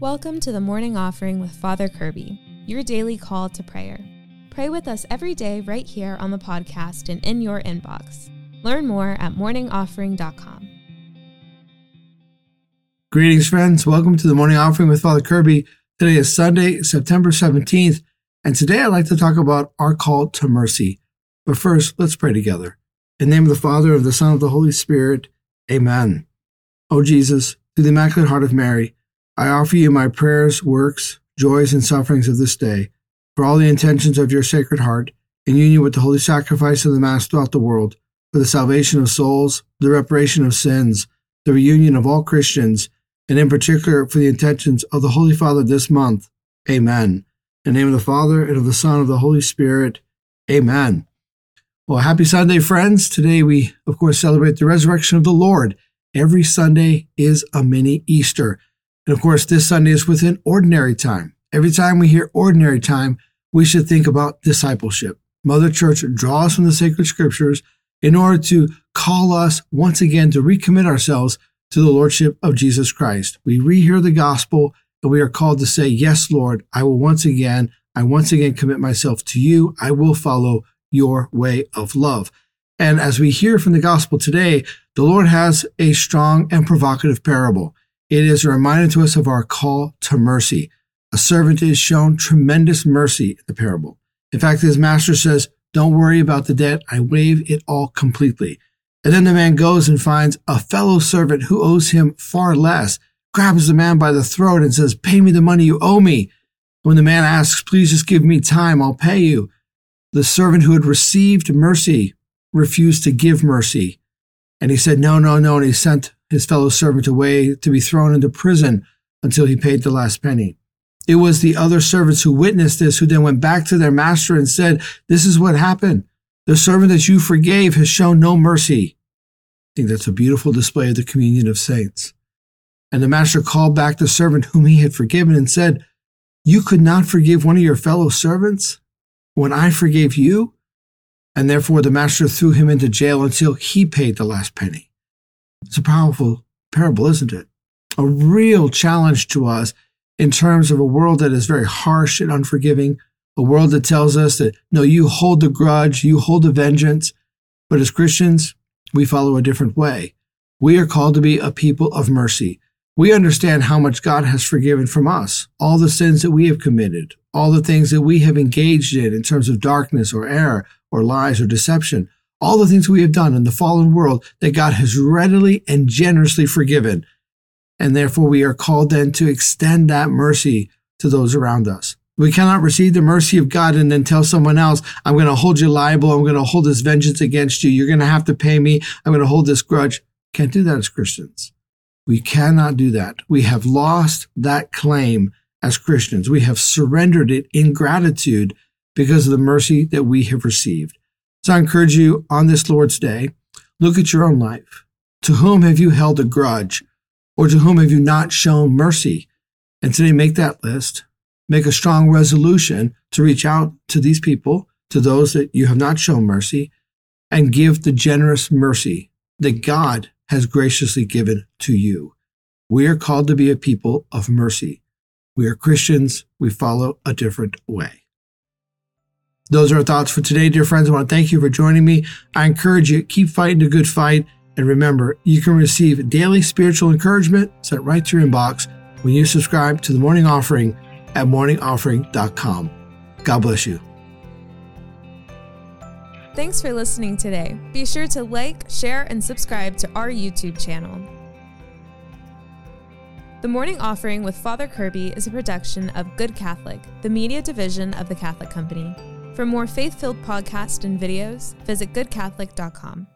Welcome to the morning offering with Father Kirby, your daily call to prayer. Pray with us every day right here on the podcast and in your inbox. Learn more at morningoffering.com. Greetings, friends. Welcome to the morning offering with Father Kirby. Today is Sunday, September 17th, and today I'd like to talk about our call to mercy. But first, let's pray together. In the name of the Father, of the Son, of the Holy Spirit, Amen. O Jesus, through the Immaculate Heart of Mary, I offer you my prayers, works, joys, and sufferings of this day, for all the intentions of your Sacred Heart, in union with the holy sacrifice of the Mass throughout the world, for the salvation of souls, the reparation of sins, the reunion of all Christians, and in particular for the intentions of the Holy Father this month. Amen. In the name of the Father, and of the Son, and of the Holy Spirit. Amen. Well, happy Sunday, friends. Today we, of course, celebrate the resurrection of the Lord. Every Sunday is a mini Easter. And of course, this Sunday is within ordinary time. Every time we hear ordinary time, we should think about discipleship. Mother Church draws from the sacred scriptures in order to call us once again to recommit ourselves to the Lordship of Jesus Christ. We rehear the gospel and we are called to say, Yes, Lord, I will once again, I once again commit myself to you. I will follow your way of love. And as we hear from the gospel today, the Lord has a strong and provocative parable. It is a reminder to us of our call to mercy. A servant is shown tremendous mercy in the parable. In fact, his master says, Don't worry about the debt. I waive it all completely. And then the man goes and finds a fellow servant who owes him far less, grabs the man by the throat and says, Pay me the money you owe me. When the man asks, Please just give me time, I'll pay you. The servant who had received mercy refused to give mercy. And he said, No, no, no. And he sent his fellow servant away to be thrown into prison until he paid the last penny. It was the other servants who witnessed this who then went back to their master and said, This is what happened. The servant that you forgave has shown no mercy. I think that's a beautiful display of the communion of saints. And the master called back the servant whom he had forgiven and said, You could not forgive one of your fellow servants when I forgave you? And therefore the master threw him into jail until he paid the last penny. It's a powerful parable, isn't it? A real challenge to us in terms of a world that is very harsh and unforgiving, a world that tells us that, no, you hold the grudge, you hold the vengeance. But as Christians, we follow a different way. We are called to be a people of mercy. We understand how much God has forgiven from us, all the sins that we have committed, all the things that we have engaged in in terms of darkness or error or lies or deception all the things we have done in the fallen world that God has readily and generously forgiven. And therefore, we are called then to extend that mercy to those around us. We cannot receive the mercy of God and then tell someone else, I'm going to hold you liable. I'm going to hold this vengeance against you. You're going to have to pay me. I'm going to hold this grudge. Can't do that as Christians. We cannot do that. We have lost that claim as Christians. We have surrendered it in gratitude because of the mercy that we have received. So I encourage you on this Lord's Day, look at your own life. To whom have you held a grudge? Or to whom have you not shown mercy? And today, make that list. Make a strong resolution to reach out to these people, to those that you have not shown mercy, and give the generous mercy that God has graciously given to you. We are called to be a people of mercy. We are Christians. We follow a different way. Those are our thoughts for today, dear friends. I want to thank you for joining me. I encourage you, keep fighting a good fight. And remember, you can receive daily spiritual encouragement sent right to your inbox when you subscribe to the morning offering at morningoffering.com. God bless you. Thanks for listening today. Be sure to like, share, and subscribe to our YouTube channel. The Morning Offering with Father Kirby is a production of Good Catholic, the media division of the Catholic Company. For more faith filled podcasts and videos, visit goodcatholic.com.